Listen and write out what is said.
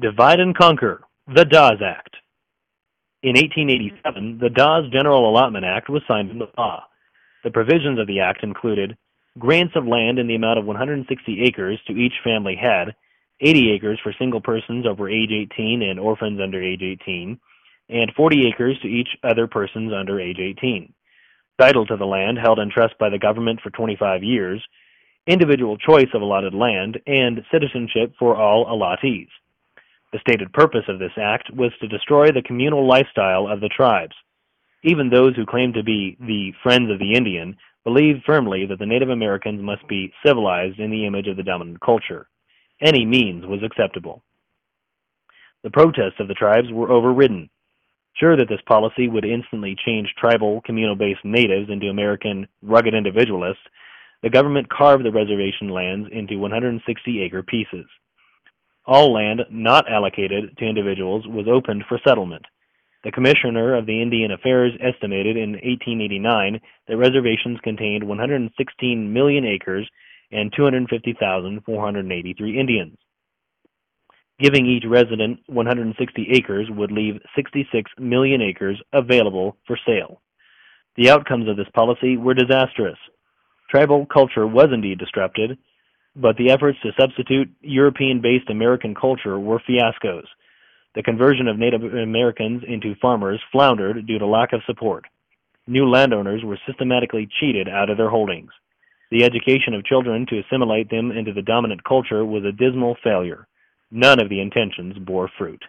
Divide and Conquer, the Dawes Act. In 1887, the Dawes General Allotment Act was signed into law. The provisions of the act included grants of land in the amount of 160 acres to each family head, 80 acres for single persons over age 18 and orphans under age 18, and 40 acres to each other persons under age 18. Title to the land held in trust by the government for 25 years, individual choice of allotted land, and citizenship for all allottees. The stated purpose of this act was to destroy the communal lifestyle of the tribes. Even those who claimed to be the friends of the Indian believed firmly that the Native Americans must be civilized in the image of the dominant culture. Any means was acceptable. The protests of the tribes were overridden. Sure that this policy would instantly change tribal, communal based natives into American rugged individualists, the government carved the reservation lands into 160 acre pieces. All land not allocated to individuals was opened for settlement. The Commissioner of the Indian Affairs estimated in 1889 that reservations contained 116 million acres and 250,483 Indians. Giving each resident 160 acres would leave 66 million acres available for sale. The outcomes of this policy were disastrous. Tribal culture was indeed disrupted, but the efforts to substitute European based American culture were fiascos. The conversion of Native Americans into farmers floundered due to lack of support. New landowners were systematically cheated out of their holdings. The education of children to assimilate them into the dominant culture was a dismal failure. None of the intentions bore fruit.